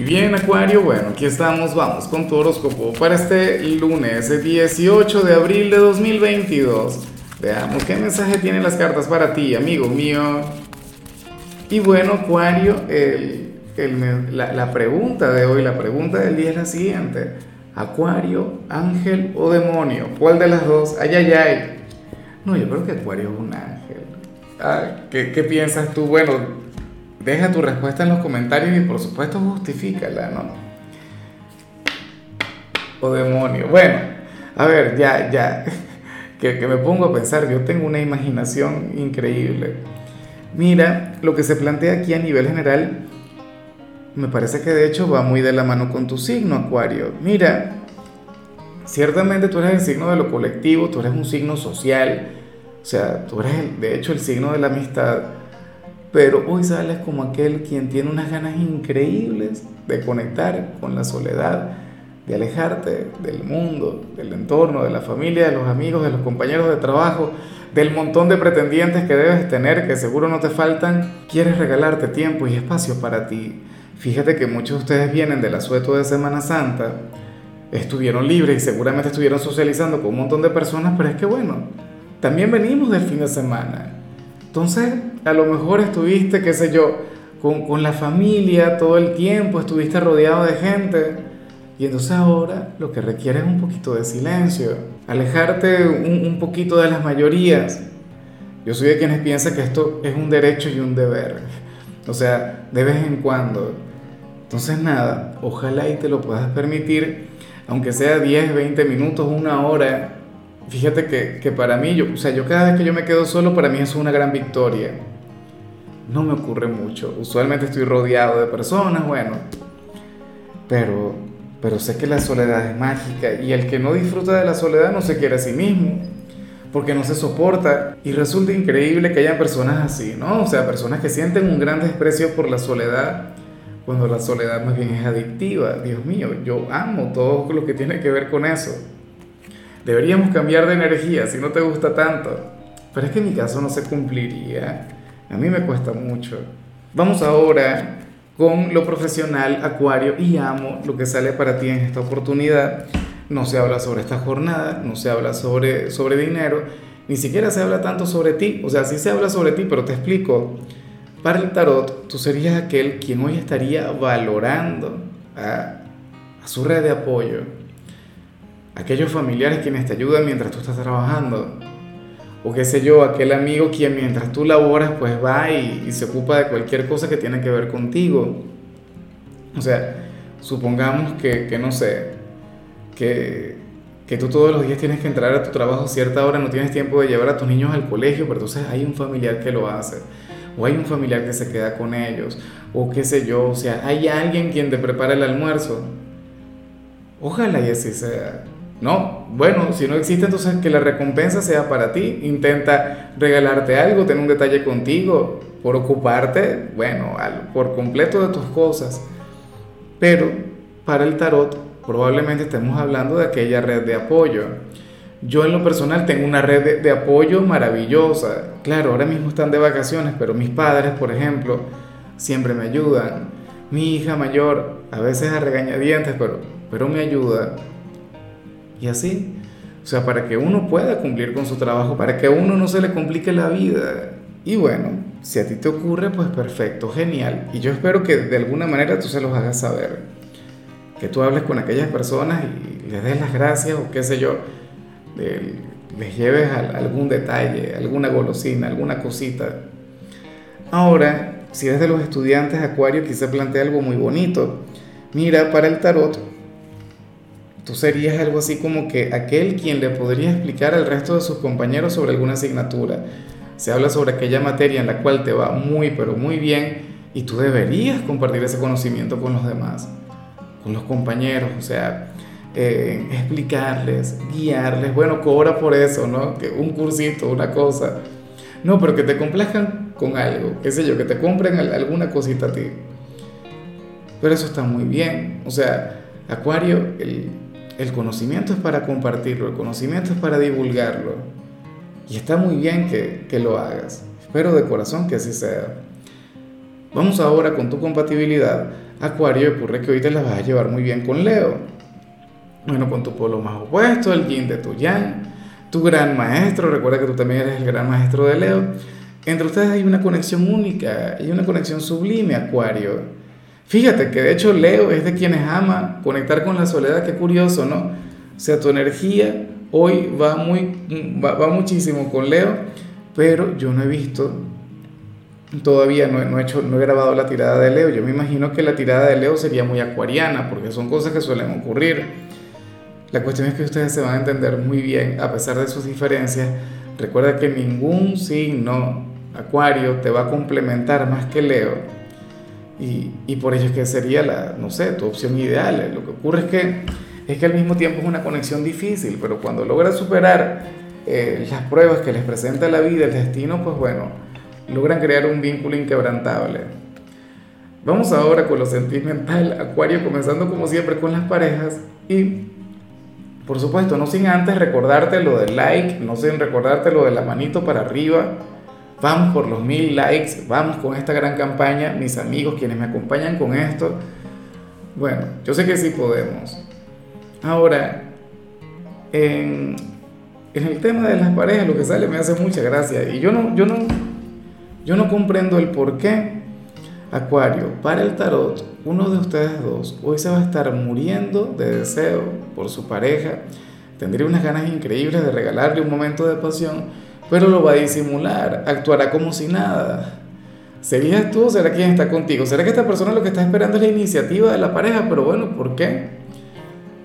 Y bien, Acuario, bueno, aquí estamos, vamos con tu horóscopo para este lunes, 18 de abril de 2022. Veamos qué mensaje tienen las cartas para ti, amigo mío. Y bueno, Acuario, la, pregunta de hoy, la pregunta del día es la siguiente. Acuario, ángel o demonio, ¿cuál de las dos? Ay, ay, ay. No, yo creo que Acuario es un ángel. Ah, ¿qué, ¿Qué piensas tú? Bueno, Deja tu respuesta en los comentarios y por supuesto justifícala, ¿no? O demonio. Bueno, a ver, ya, ya, que, que me pongo a pensar, yo tengo una imaginación increíble. Mira, lo que se plantea aquí a nivel general, me parece que de hecho va muy de la mano con tu signo, Acuario. Mira, ciertamente tú eres el signo de lo colectivo, tú eres un signo social, o sea, tú eres de hecho el signo de la amistad pero hoy sales como aquel quien tiene unas ganas increíbles de conectar con la soledad, de alejarte del mundo, del entorno, de la familia, de los amigos, de los compañeros de trabajo, del montón de pretendientes que debes tener, que seguro no te faltan. Quieres regalarte tiempo y espacio para ti. Fíjate que muchos de ustedes vienen del asueto de Semana Santa, estuvieron libres y seguramente estuvieron socializando con un montón de personas, pero es que bueno, también venimos del fin de semana entonces, a lo mejor estuviste, qué sé yo, con, la familia todo el tiempo, estuviste rodeado de gente. Y entonces ahora lo que requiere es un poquito de silencio, alejarte un, un poquito de las mayorías. Yo soy de quienes piensan que esto es un derecho y un deber. O sea, de vez en cuando. Entonces nada, ojalá y te lo puedas permitir, aunque sea 10, 20 minutos, una hora, Fíjate que, que, para mí, yo, o sea, yo cada vez que yo me quedo solo, para mí es una gran victoria. No me ocurre mucho. Usualmente estoy rodeado de personas, bueno. Pero, pero sé que la soledad es mágica y el que no disfruta de la soledad no se quiere a sí mismo, porque no se soporta. Y resulta increíble que hayan personas así, ¿no? O sea, personas que sienten un gran desprecio por la soledad, cuando la soledad más bien es adictiva. Dios mío, yo amo todo lo que tiene que ver con eso. Deberíamos cambiar de energía si no te gusta tanto. Pero es que en mi caso no se cumpliría. A mí me cuesta mucho. Vamos ahora con lo profesional, Acuario, y amo lo que sale para ti en esta oportunidad. No se habla sobre esta jornada, no se habla sobre, sobre dinero, ni siquiera se habla tanto sobre ti. O sea, sí se habla sobre ti, pero te explico. Para el tarot, tú serías aquel quien hoy estaría valorando a, a su red de apoyo, aquellos familiares quienes te ayudan mientras tú estás trabajando. O qué sé yo, aquel amigo quien mientras tú laboras pues va y, se ocupa de cualquier cosa que tiene que ver contigo. O sea, supongamos que, que no sé, que, que tú todos los días tienes que entrar a tu trabajo a cierta hora, no tienes tiempo de llevar a tus niños al colegio, pero entonces hay un familiar que lo hace. O hay un familiar que se queda con ellos. O qué sé yo, o sea, hay alguien quien te prepara el almuerzo. Ojalá y así sea. No, bueno, si no existe, entonces que la recompensa sea para ti. Intenta regalarte algo, tener un detalle contigo, por ocuparte, bueno, por completo de tus cosas. Pero para el tarot probablemente estemos hablando de aquella red de apoyo. Yo en lo personal tengo una red de, apoyo maravillosa. Claro, ahora mismo están de vacaciones, pero mis padres, por ejemplo, siempre me ayudan. Mi hija mayor, a veces a regañadientes, pero, pero me ayuda y así. O sea, para que uno pueda cumplir con su trabajo, para que a uno no se le complique la vida. Y bueno, si a ti te ocurre, pues perfecto, genial. Y yo espero que de alguna manera tú se los hagas saber. Que tú hables con aquellas personas y les des las gracias o qué sé yo, les lleves algún detalle, alguna golosina, alguna cosita. Ahora, si eres de los estudiantes Acuario, quizá plantea algo muy bonito. Mira, para el tarot, Tú serías algo así como que aquel quien le podría explicar al resto de sus compañeros sobre alguna asignatura. Se habla sobre aquella materia en la cual te va muy, pero muy bien y tú deberías compartir ese conocimiento con los demás, con los compañeros, o sea, eh, explicarles, guiarles. Bueno, cobra por eso, ¿no? Que un cursito, una cosa. No, pero que te complazcan con algo, qué sé yo, que te compren alguna cosita a ti. Pero eso está muy bien. O sea, Acuario, el, el conocimiento es para compartirlo, el conocimiento es para divulgarlo. Y está muy bien que, lo hagas. Espero de corazón que así sea. Vamos ahora con tu compatibilidad. Acuario, ocurre que hoy te las vas a llevar muy bien con Leo. Bueno, con tu polo más opuesto, el yin de tu yang, tu gran maestro, recuerda que tú también eres el gran maestro de Leo. Entre ustedes hay una conexión única, hay una conexión sublime, Acuario. Fíjate que de hecho Leo es de quienes ama conectar con la soledad, qué curioso, ¿no? O sea, tu energía hoy va, muy, va, va muchísimo con Leo, pero yo no he visto todavía no, no, he hecho, no he grabado la tirada de Leo. Yo me imagino que la tirada de Leo sería muy acuariana, porque son cosas que suelen ocurrir. La cuestión es que ustedes se van a entender muy bien a pesar de sus diferencias. Recuerda que ningún signo acuario te va a complementar más que Leo. Y, y por ello es que sería la, no sé, tu opción ideal. Lo que ocurre es que, es que al mismo tiempo es una conexión difícil, pero cuando logras superar eh, las pruebas que les presenta la vida, el destino, pues bueno, logran crear un vínculo inquebrantable. Vamos ahora con lo sentimental, Acuario, comenzando como siempre con las parejas y por supuesto, no sin antes recordarte lo del like, no sin recordarte lo de la manito para arriba. Vamos por los mil likes, vamos con esta gran campaña, mis amigos, quienes me acompañan con esto. Bueno, yo sé que sí podemos. Ahora, en, el tema de las parejas, lo que sale me hace mucha gracia. Y yo no, yo no, yo no comprendo el por qué. Acuario, para el tarot, uno de ustedes dos hoy se va a estar muriendo de deseo por su pareja. Tendría unas ganas increíbles de regalarle un momento de pasión, pero lo va a disimular, actuará como si nada. ¿Serías tú o será quien está contigo? ¿Será que esta persona lo que está esperando es la iniciativa de la pareja? Pero bueno, ¿por qué?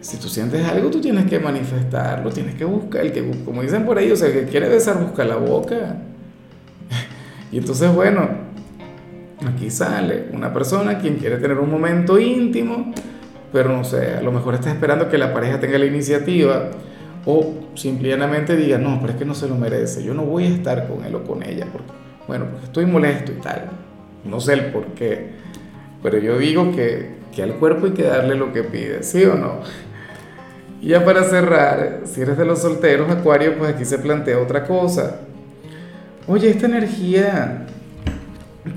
Si tú sientes algo, tú tienes que manifestarlo, tienes que buscar, el que, como dicen por ahí, o sea, el que quiere besar busca la boca. Y entonces, bueno, aquí sale una persona quien quiere tener un momento íntimo, pero no sé, a lo mejor está esperando que la pareja tenga la iniciativa o simplemente diga, no, pero es que no se lo merece, yo no voy a estar con él o con ella, porque, bueno, porque estoy molesto y tal. No sé el por qué, pero yo digo que, que al cuerpo hay que darle lo que pide, ¿sí o no? Y ya para cerrar, si eres de los solteros, Acuario, pues aquí se plantea otra cosa. Oye, esta energía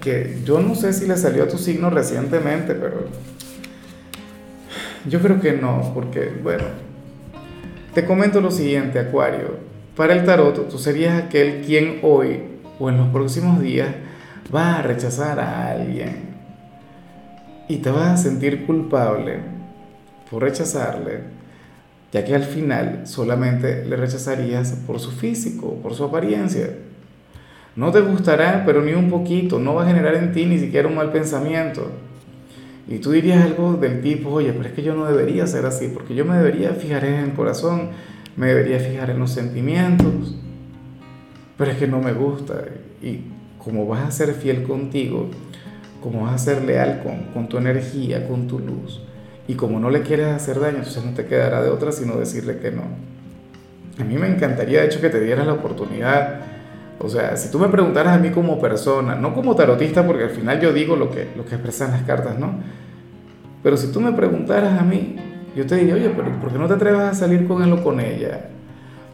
que yo no sé si le salió a tu signo recientemente, pero yo creo que no, porque, bueno, te comento lo siguiente, Acuario. Para el tarot, tú serías aquel quien hoy o en los próximos días va a rechazar a alguien y te vas a sentir culpable por rechazarle, ya que al final solamente le rechazarías por su físico, por su apariencia. No te gustará, pero ni un poquito, no va a generar en ti ni siquiera un mal pensamiento. Y tú dirías algo del tipo, oye, pero es que yo no debería ser así, porque yo me debería fijar en el corazón, me debería fijar en los sentimientos, pero es que no me gusta. Y como vas a ser fiel contigo, como vas a ser leal con, con tu energía, con tu luz, y como no le quieres hacer daño, entonces no te quedará de otra sino decirle que no. A mí me encantaría, de hecho, que te dieras la oportunidad o sea, si tú me preguntaras a mí como persona, no como tarotista, porque al final yo digo lo que, lo que expresan las cartas, ¿no? Pero si tú me preguntaras a mí, yo te diría, oye, pero ¿por qué no te atreves a salir con él o con ella?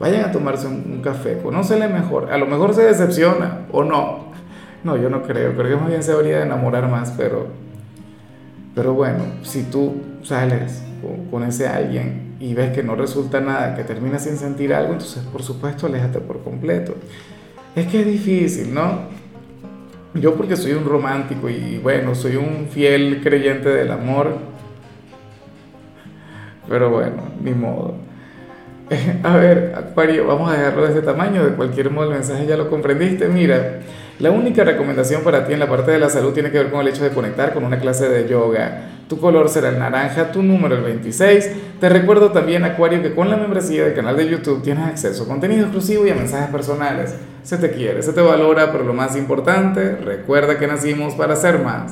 Vayan a tomarse un, café, conócele mejor. A lo mejor se decepciona o no. No, yo no creo. Creo que más bien se habría de enamorar más, pero, pero bueno, si tú sales con, con ese alguien y ves que no resulta nada, que termina sin sentir algo, entonces por supuesto aléjate por completo. Es que es difícil, ¿no? Yo porque soy un romántico y bueno, soy un fiel creyente del amor. Pero bueno, ni modo. A ver, Acuario, vamos a dejarlo de ese tamaño. De cualquier modo, el mensaje ya lo comprendiste. Mira, la única recomendación para ti en la parte de la salud tiene que ver con el hecho de conectar con una clase de yoga. Tu color será el naranja, tu número el 26. Te recuerdo también, Acuario, que con la membresía del canal de YouTube tienes acceso a contenido exclusivo y a mensajes personales. Se te quiere, se te valora, pero lo más importante, recuerda que nacimos para ser más.